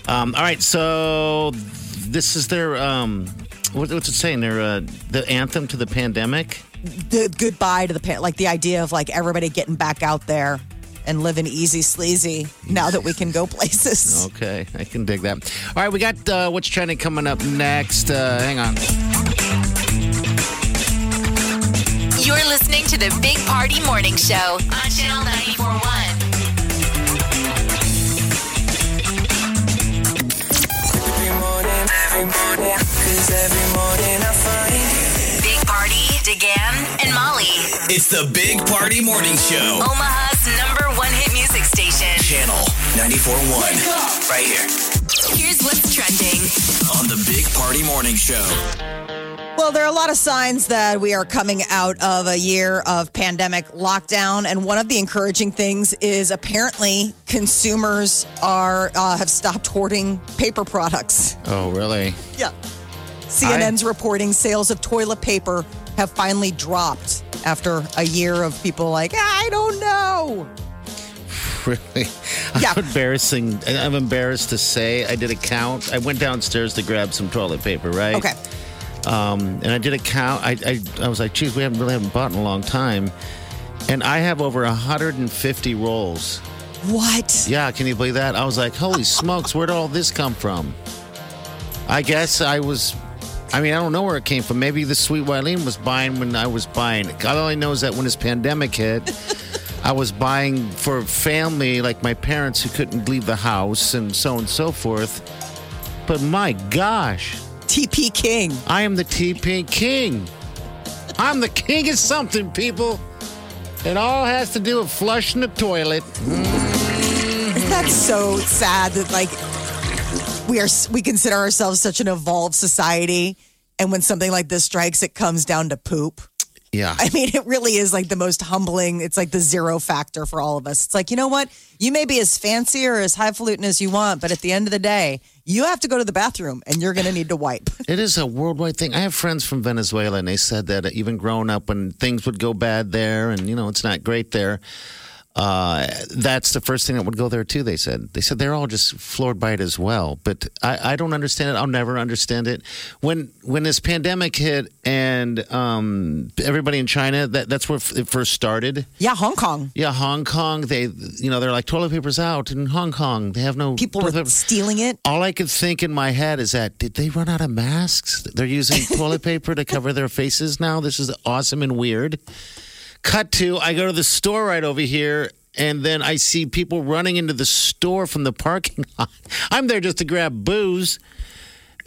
Um, all right, so this is their um, what, what's it saying? Their uh, the anthem to the pandemic. The goodbye to the pa- like the idea of like everybody getting back out there and living easy sleazy now that we can go places. Okay, I can dig that. All right, we got uh, what's trending coming up next. Uh, hang on. You're listening to the Big Party Morning Show on Channel 941. Every morning, every morning, 'cause every morning I find Big Party, DeGan, and Molly. It's the Big Party Morning Show. Omaha's number one hit music station. Channel 94.1. Right here Here's what's trending. on the Big Party Morning Show. Well, there are a lot of signs that we are coming out of a year of pandemic lockdown, and one of the encouraging things is apparently consumers are uh, have stopped hoarding paper products. Oh, really? Yeah. CNN's reporting sales of toilet paper have finally dropped after a year of people like, I don't know. Really? Yeah. I'm embarrassing. I'm embarrassed to say I did a count. I went downstairs to grab some toilet paper, right? Okay. Um, and I did a count. I, I, I was like, geez, we haven't really haven't bought in a long time. And I have over 150 rolls. What? Yeah, can you believe that? I was like, holy smokes, where'd all this come from? I guess I was, I mean, I don't know where it came from. Maybe the sweet Wileen was buying when I was buying. All I know is that when this pandemic hit, I was buying for family, like my parents who couldn't leave the house and so on and so forth. But my gosh, TP King. I am the TP King. I'm the king of something, people. It all has to do with flushing the toilet. Isn't so sad that like we are we consider ourselves such an evolved society, and when something like this strikes, it comes down to poop. Yeah. I mean, it really is like the most humbling. It's like the zero factor for all of us. It's like, you know what? You may be as fancy or as highfalutin as you want, but at the end of the day, you have to go to the bathroom and you're going to need to wipe. It is a worldwide thing. I have friends from Venezuela, and they said that even growing up, when things would go bad there, and you know it's not great there, uh, that's the first thing that would go there too. They said they said they're all just floored by it as well. But I, I don't understand it. I'll never understand it. When when this pandemic hit and um, everybody in China, that that's where it first started. Yeah, Hong Kong. Yeah, Hong Kong. They you know they're like toilet paper's out in Hong Kong. They have no People were stealing it. all I could think in my head is that did they run out of masks? They're using toilet paper to cover their faces now. This is awesome and weird. Cut to I go to the store right over here and then I see people running into the store from the parking lot. I'm there just to grab booze.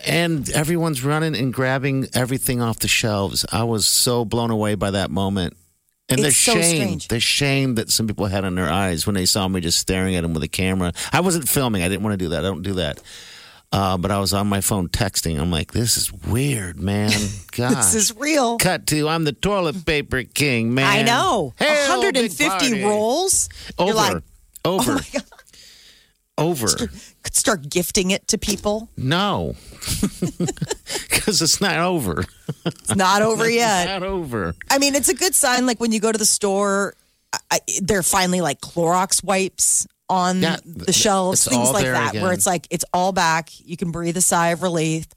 And everyone's running and grabbing everything off the shelves. I was so blown away by that moment. And the It's so shame, strange. the shame that some people had in their eyes when they saw me just staring at them with a camera. I wasn't filming. I didn't want to do that. I don't do that. Uh, but I was on my phone texting. I'm like, this is weird, man. God. This is real. Cut to, I'm the toilet paper king, man. I know. Big 150 rolls. Over. You're like, over. oh my God. over. Could start gifting it to people. No. Because it's not over. It's not over yet. It's not over. I mean, it's a good sign. Like when you go to the store, I, they're finally like Clorox wipes on Yeah, the shelves, things like that, again. where it's like it's all back. You can breathe a sigh of relief.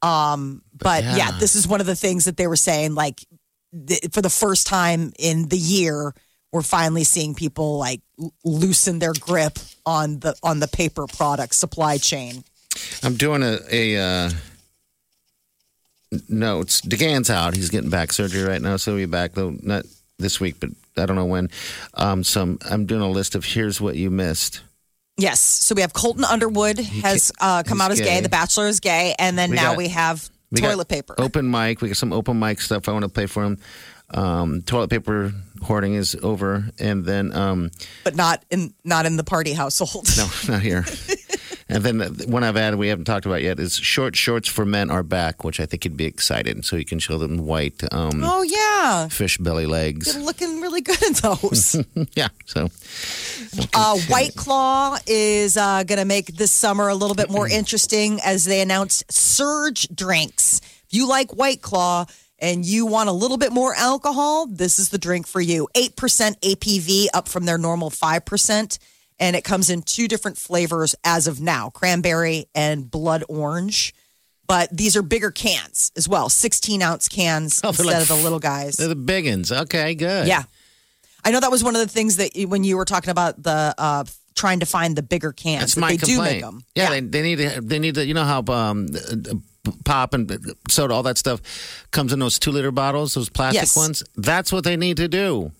Um, but yeah. yeah. this is one of the things that they were saying. Like th- for the first time in the year, we're finally seeing people like l- loosen their grip on the on the paper product supply chain. I'm doing a, a uh, notes. DeGan's out. He's getting back surgery right now, so he'll be back though not this week, but I don't know when. Um, some I'm doing a list of here's what you missed. Yes. So we have Colton Underwood has uh, come he's out as gay. gay. The Bachelor is gay, and then We now got- we have We got toilet paper. open mic. We got some open mic stuff I want to play for him. Um, toilet paper hoarding is over, and then um, but not in not in the party household. no, not here. and then one I've added we haven't talked about yet is short shorts for men are back, which I think he'd be excited. So you can show them white um, Oh yeah, fish belly legs. you're looking really good in those. yeah. So uh, White Claw is uh, going to make this summer a little bit more interesting as they announced surge drinks. If you like White Claw and you want a little bit more alcohol, this is the drink for you. Eight percent ABV, up from their normal five percent. And it comes in two different flavors as of now cranberry and blood orange. But these are bigger cans as well 16 ounce cans Oh, they're instead like- of the little guys. they're the big ones. Okay, good. Yeah. I know that was one of the things that you- when you were talking about the uh, trying to find the bigger cans, That's that my they do complaint. make them. Yeah, They, they need to. They need to. You know how um, uh, pop and soda, all that stuff comes in those two liter bottles, those plastic Yes. ones. That's what they need to do.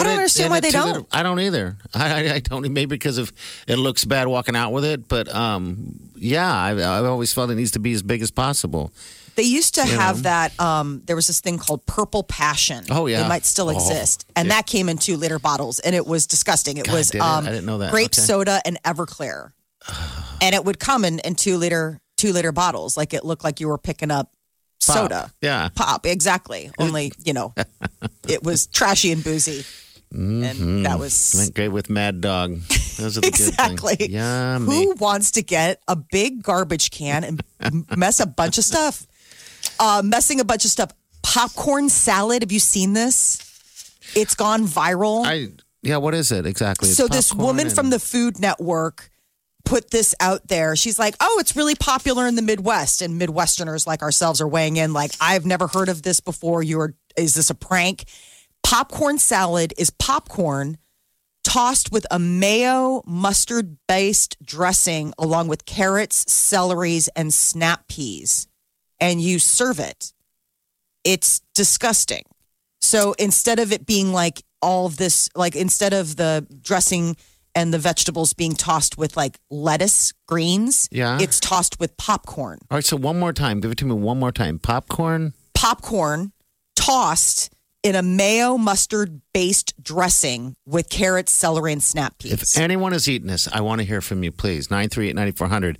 I don't it understand why they don't. I don't either. I, I, I don't. Maybe because of it looks bad walking out with it, but um, yeah, I, I've always felt it needs to be as big as possible. They used to You have know? that. Um, there was this thing called Purple Passion. Oh, yeah. it might still Oh, exist, and that came in two liter bottles, and it was disgusting. It God, was did it? um, I didn't know that. grape Okay. soda and Everclear, and it would come in in two liter two liter bottles. Like it looked like you were picking up Pop. soda. Yeah. Pop, exactly. Only, you know, it was trashy and boozy. And that was Went great with Mad Dog. Those are the exactly. good things. Yummy. Who wants to get a big garbage can and mess a bunch of stuff? Uh, messing a bunch of stuff. Popcorn salad. Have you seen this? It's gone viral. I yeah. What is it exactly? It's so this woman and- from the Food Network put this out there. She's like, "Oh, it's really popular in the Midwest," and Midwesterners like ourselves are weighing in. Like, I've never heard of this before. You're is this a prank? Popcorn salad is popcorn tossed with a mayo mustard based dressing along with carrots, celeries, and snap peas, and you serve it. It's disgusting. So instead of it being like all of this, like instead of the dressing and the vegetables being tossed with like lettuce, greens, Yeah. it's tossed with popcorn. All right. So one more time. Give it to me one more time. Popcorn. Popcorn tossed in a mayo mustard based dressing with carrots, celery, and snap peas. If anyone has eaten this, I want to hear from you, please. 938 9400.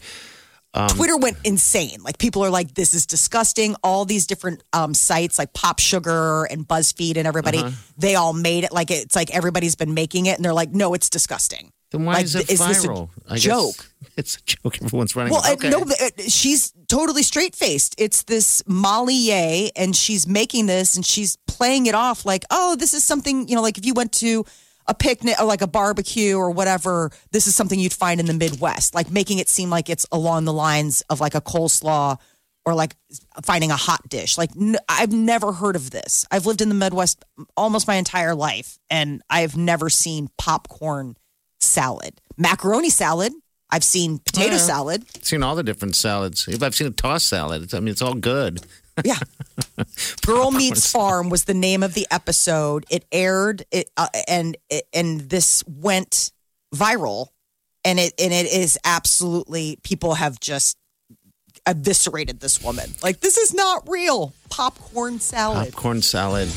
Um, Twitter went insane. Like people are like, "This is disgusting." All these different um, sites like Pop Sugar and BuzzFeed and everybody, Uh-huh. they all made it like it's like everybody's been making it, and they're like, "No, it's disgusting." Then why Like, is it is this a viral? I joke? It's a joke. Everyone's running. Well, okay. uh, no, uh, she's totally straight faced. It's this Molly Yeh, and she's making this and she's playing it off like, oh, this is something, you know, like if you went to a picnic or like a barbecue or whatever, this is something you'd find in the Midwest, like making it seem like it's along the lines of like a coleslaw or like finding a hot dish. Like, n- I've never heard of this. I've lived in the Midwest almost my entire life, and I've never seen popcorn salad. Macaroni salad, I've seen potato Yeah. salad. seen all the different salads. If I've seen a tossed salad, it's, I mean, it's all good. Yeah. Girl Meets Farm was the name of the episode. It aired it uh, and it, and this went viral and it and it is absolutely people have just eviscerated this woman. Like this is not real. Popcorn salad. Popcorn salad.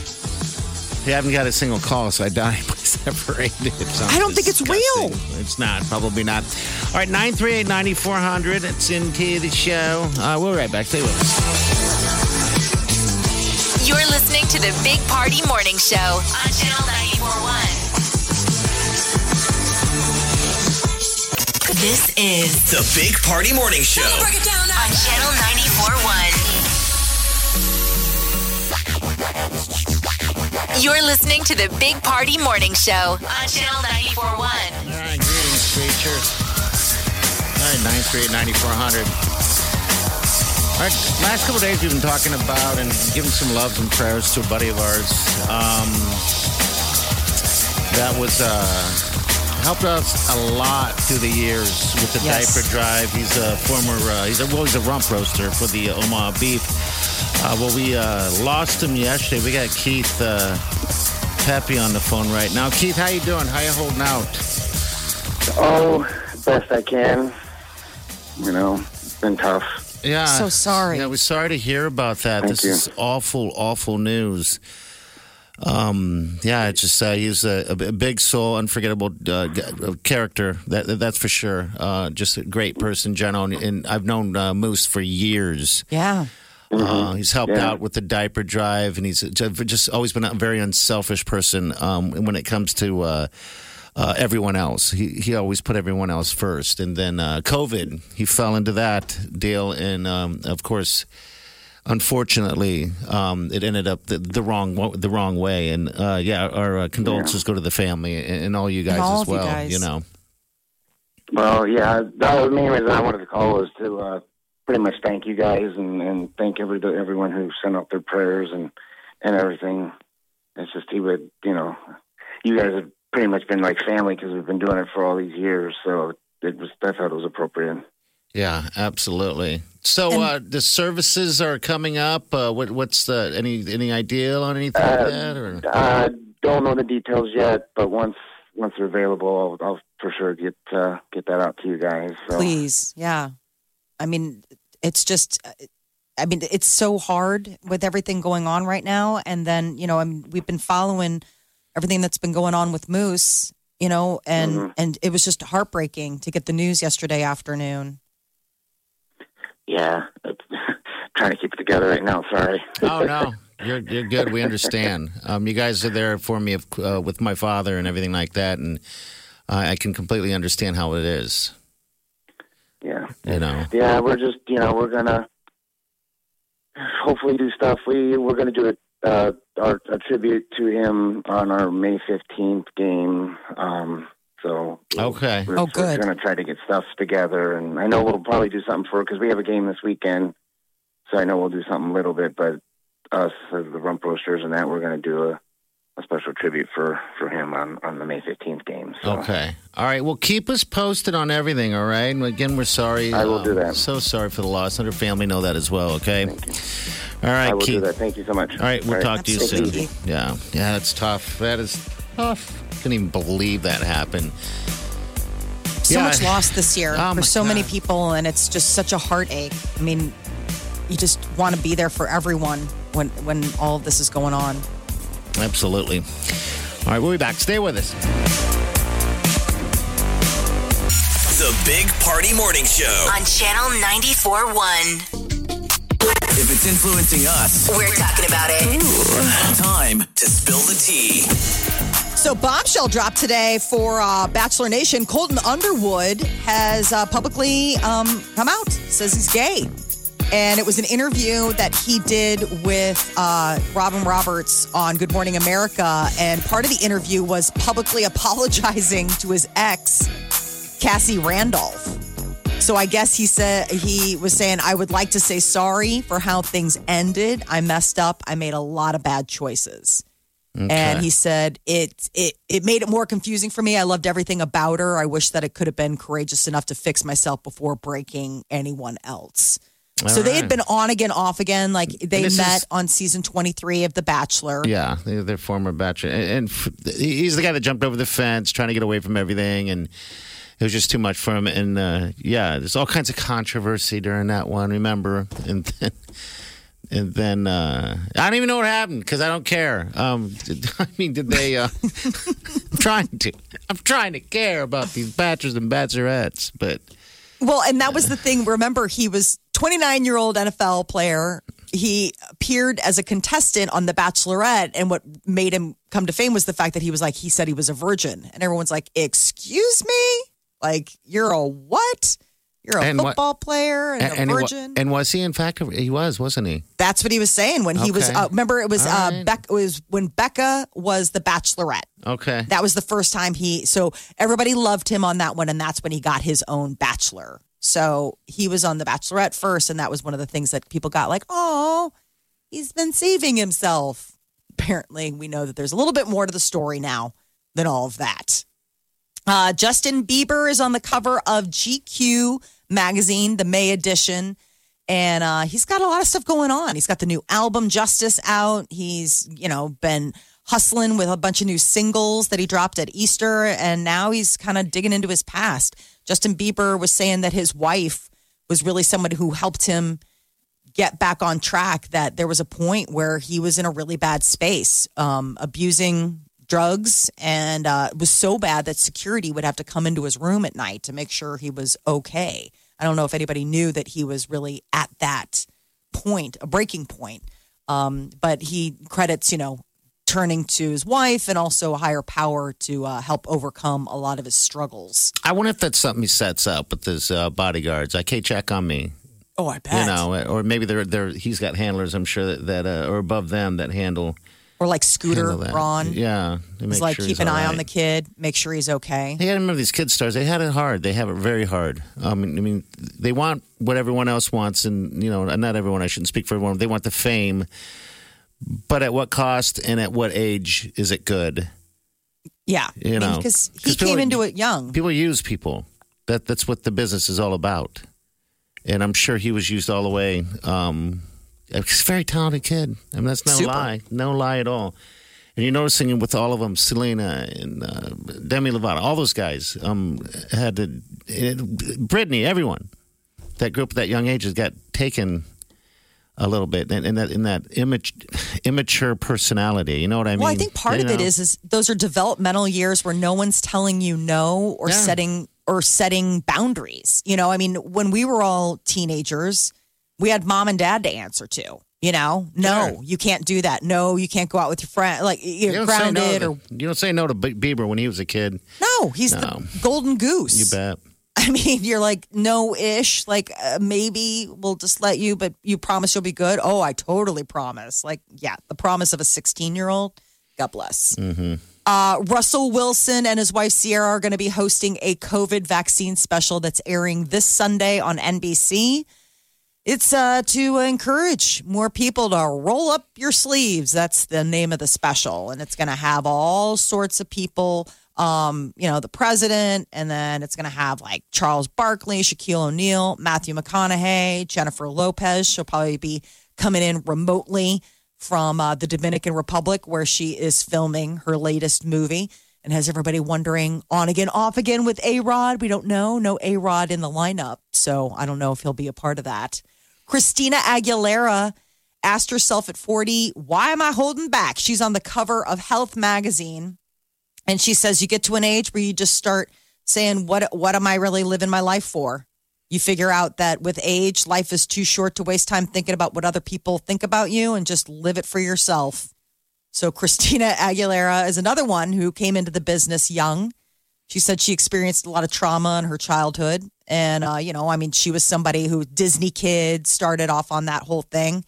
We haven't got a single call, so I doubt anybody's ever ate it. It sounds I don't think it's real. It's not. Probably not. All right, 938 9400. It's into the show. Uh, we'll be right back. Stay with us. You're listening to the Big Party Morning Show on Channel 941. This is The Big Party Morning Show. on Channel 941. You're listening to the Big Party Morning Show on Channel 941. All right, greetings, creatures. All right, 938 9400. All right, last couple of days we've been talking about and giving some loves and prayers to a buddy of ours. Um, that was uh, helped us a lot through the years with the Yes. diaper drive. He's a former, uh, he's a, well, he's a rump roaster for the Omaha Beef. Uh, well, we uh, lost him yesterday. We got Keith uh, Pepe on the phone right now. Keith, how you doing? How you holding out? Oh, best I can. You know, it's been tough. Yeah. So sorry. Yeah, we're sorry to hear about that. Thank this you. is awful, awful news. Um, yeah, it's just uh, he's a, a big soul, unforgettable uh, character. That that's for sure. Uh, just a great person, General. And I've known uh, Moose for years. Yeah. Uh, he's helped Yeah. out with the diaper drive, and he's just always been a very unselfish person um, when it comes to uh, uh, everyone else. He he always put everyone else first, and then uh, COVID, he fell into that deal, and um, of course. Unfortunately, um, it ended up the, the wrong the wrong way, and uh, yeah, our uh, condolences go to the family and, and all you guys all as well. you well. guys. know, Well, yeah, that was the main reason I wanted to call was to uh, pretty much thank you guys and, and thank every everyone who sent out their prayers and and everything. It's just he would, you know, you guys have pretty much been like family because we've been doing it for all these years. So it was I thought it was appropriate. Yeah, absolutely. So uh, the services are coming up. Uh, what, what's the any any idea on anything like that? Or Uh, don't know the details yet, but once once they're available, I'll, I'll for sure get uh, get that out to you guys. So. Please. Yeah. I mean, it's just, I mean, it's so hard with everything going on right now. And then, you know, I mean, we've been following everything that's been going on with Moose, you know, and, Mm-hmm. and it was just heartbreaking to get the news yesterday afternoon. Yeah, it's, trying to keep it together right now. Sorry. oh no, you're you're good. We understand. Um, you guys are there for me uh, with my father and everything like that, and uh, I can completely understand how it is. Yeah. You know. Yeah, we're just you know we're gonna hopefully do stuff. We we're gonna do a uh, our a tribute to him on our May fifteenth game. Um, so Okay. we're, Oh, we're gonna try to get stuff together, and I know we'll probably do something for because we have a game this weekend. So I know we'll do something a little bit, but us as the Rump Roasters and that we're gonna do a. A special tribute for, for him on, on the May fifteenth game. So. Okay. All right. Well, keep us posted on everything. All right. And again, we're sorry. I will do Um, that. So sorry for the loss. and our family know that as well. Okay. Thank you. All right, I will Keith. do that. Thank you so much. All right, we'll talk to you soon. Absolutely. Yeah, yeah, that's tough. That is tough. Couldn't even believe that happened. So Yeah. much loss this year Oh, for my so many people. And it's just such a heartache. I mean, you just want to be there for everyone when, when all of this is going on. Absolutely. All right, we'll be back. Stay with us. The Big Party Morning Show. on Channel 94.1. If it's influencing us, We're talking about it. time to spill the tea. So, bombshell dropped today for uh, Bachelor Nation. Colton Underwood has uh, publicly um, come out, says he's gay. And it was an interview that he did with uh, Robin Roberts on Good Morning America. And part of the interview was publicly apologizing to his ex, Cassie Randolph. So I guess he said he was saying, I would like to say sorry for how things ended. I messed up. I made a lot of bad choices. And he said it it it made it more confusing for me. I loved everything about her. I wish that it could have been courageous enough to fix myself before breaking anyone else. So they had been on again, off again. Like they met is- on season twenty three of The Bachelor. Yeah, they're, they're former bachelor, and, and f- he's the guy that jumped over the fence trying to get away from everything, and it was just too much for him. And uh, yeah, there's all kinds of controversy during that one. Remember, and then. And then uh, I don't even know what happened because I don't care. Um, I mean, did they? Uh, I'm trying to. I'm trying to care about these bachelors and bachelorettes, but Well, and that was the thing. Remember, he was 29 year old NFL player. He appeared as a contestant on The Bachelorette, and what made him come to fame was the fact that he was like, he said he was a virgin. And everyone's like, Excuse me? Like, you're a what? You're a And what- football player and, and, a virgin. and was he in fact? He was, wasn't he? That's what he was saying when he was. Uh, remember, it was uh, right. Beck. It was when Becca was the Bachelorette. Okay. That was the first time he. So everybody loved him on that one, and that's when he got his own Bachelor. So he was on the Bachelorette first, and that was one of the things that people got like, oh, he's been saving himself. Apparently, we know that there's a little bit more to the story now than all of that. Uh, Justin Bieber is on the cover of GQ magazine, the May edition. And uh, he's got a lot of stuff going on. He's got the new album Justice out. He's, you know, been hustling with a bunch of new singles that he dropped at Easter. And now he's kind of digging into his past. Justin Bieber was saying that his wife was really someone who helped him get back on track that there was a point where he was in a really bad space um, abusing drugs and uh, it was so bad that security would have to come into his room at night to make sure he was okay. I don't know if anybody knew that he was really at that point a breaking point. Um, but he credits you know turning to his wife and also a higher power to uh, help overcome a lot of his struggles I wonder if that's something he sets up with his uh, bodyguards. Like, hey, check on me. oh i bet You know, or maybe they're they're he's got handlers. I'm sure that, that uh, are above them that handle or like Scooter Braun Yeah, He's like sure keep he's an eye on the kid make sure he's okay Hey, I remember these kid stars. They had it hard. They have it very hard. I mean, they want what everyone else wants, and you know, not everyone. I shouldn't speak for everyone. They want the fame, but at what cost and at what age is it good? Yeah, You know, because he came people- into it young. People use people. That that's what the business is all about. And I'm sure he was used all the way. Um, he's a very talented kid. I mean, that's no Super. lie, no lie at all. And you're noticing with all of them, Selena and uh, Demi Lovato, all those guys um, had to. It, Brittany, everyone, that group at that young age has got taken a little bit in, in that in that image, immature personality. You know what I mean? well, I think part You of it know? is is those are developmental years where no one's telling you no or Yeah. setting or setting boundaries. You know, I mean, when we were all teenagers, we had mom and dad to answer to. You know, no, Sure. you can't do that. No, you can't go out with your friend. Like You you're don't say no grounded to- or you don't say no to Bieber when he was a kid. no. He's No. the golden goose. You bet. I mean, you're like no ish. Like uh, maybe we'll just let you, but you promise you'll be good. Oh, I totally promise. Like yeah, the promise of a 16 year old. God bless. Uh, Russell Wilson and his wife Sierra are going to be hosting a COVID vaccine special that's airing this Sunday on NBC. It's uh, to encourage more people to roll up your sleeves. That's the name of the special. And it's going to have all sorts of people, um, you know, the president, and then it's going to have like Charles Barkley, Shaquille O'Neal, Matthew McConaughey, Jennifer Lopez. She'll probably be coming in remotely from uh, the Dominican Republic, where she is filming her latest movie. And has everybody wondering on again, off again with A Rod? We don't know. No A Rod in the lineup. So I don't know if he'll be a part of that. Christina Aguilera asked herself at 40, Why am I holding back? She's on the cover of Health magazine. And she says, You get to an age where you just start saying, "What what am I really living my life for?" You figure out that with age, life is too short to waste time thinking about what other people think about you, and just live it for yourself. So Christina Aguilera is another one who came into the business young. She said she experienced a lot of trauma in her childhood. And, uh, you know, I mean, she was somebody who Disney kid started off on that whole thing.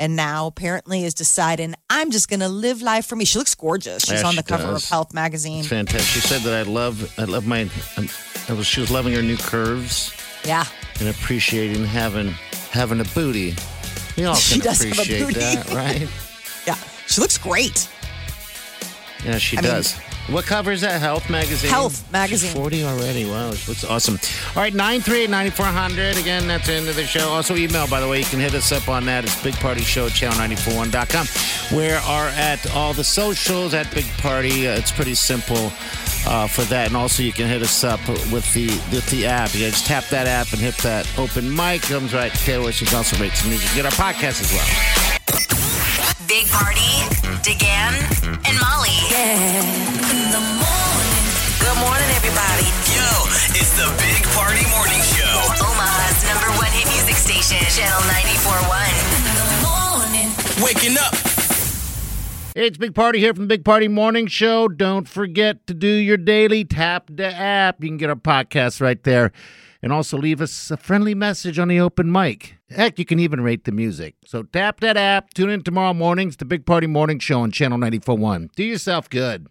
And now apparently is deciding, I'm just going to live life for me. She looks gorgeous. She's Yeah, on the she cover does. of Health magazine. Fantastic. She said that I love, I love my, um, I was, she was loving her new curves Yeah. and appreciating having, having a booty. We all She can does have a appreciate that, right? Yeah. She looks great. Yeah, she I mean- does. What cover is that? Health magazine. Health magazine. She's Forty already. Wow, she looks awesome. All right, nine three eight ninety four hundred. Again, that's the end of the show. Also, email by the way. You can hit us up on that. It's Big Party Show Channel 941.com. Where are at all the socials at Big Party? Uh, it's pretty simple. Uh, for that, and also you can hit us up with the with the app. You just tap that app and hit that open mic. Comes right to us. You can also rate some music. Get our podcast as well. Big Party, DeGan, and Molly. Yeah. In the morning. Good morning, everybody. Yo, it's the Big Party Morning Show. Omaha's number one hit music station, Channel 94.1. In the morning. Waking up. Hey, it's Big Party here from the Big Party Morning Show. Don't forget to do your daily tap the app. You can get our podcast right there. And also leave us a friendly message on the open mic. Heck, you can even rate the music. So tap that app. Tune in tomorrow mornings, the Big Party Morning Show on Channel 941. Do yourself good.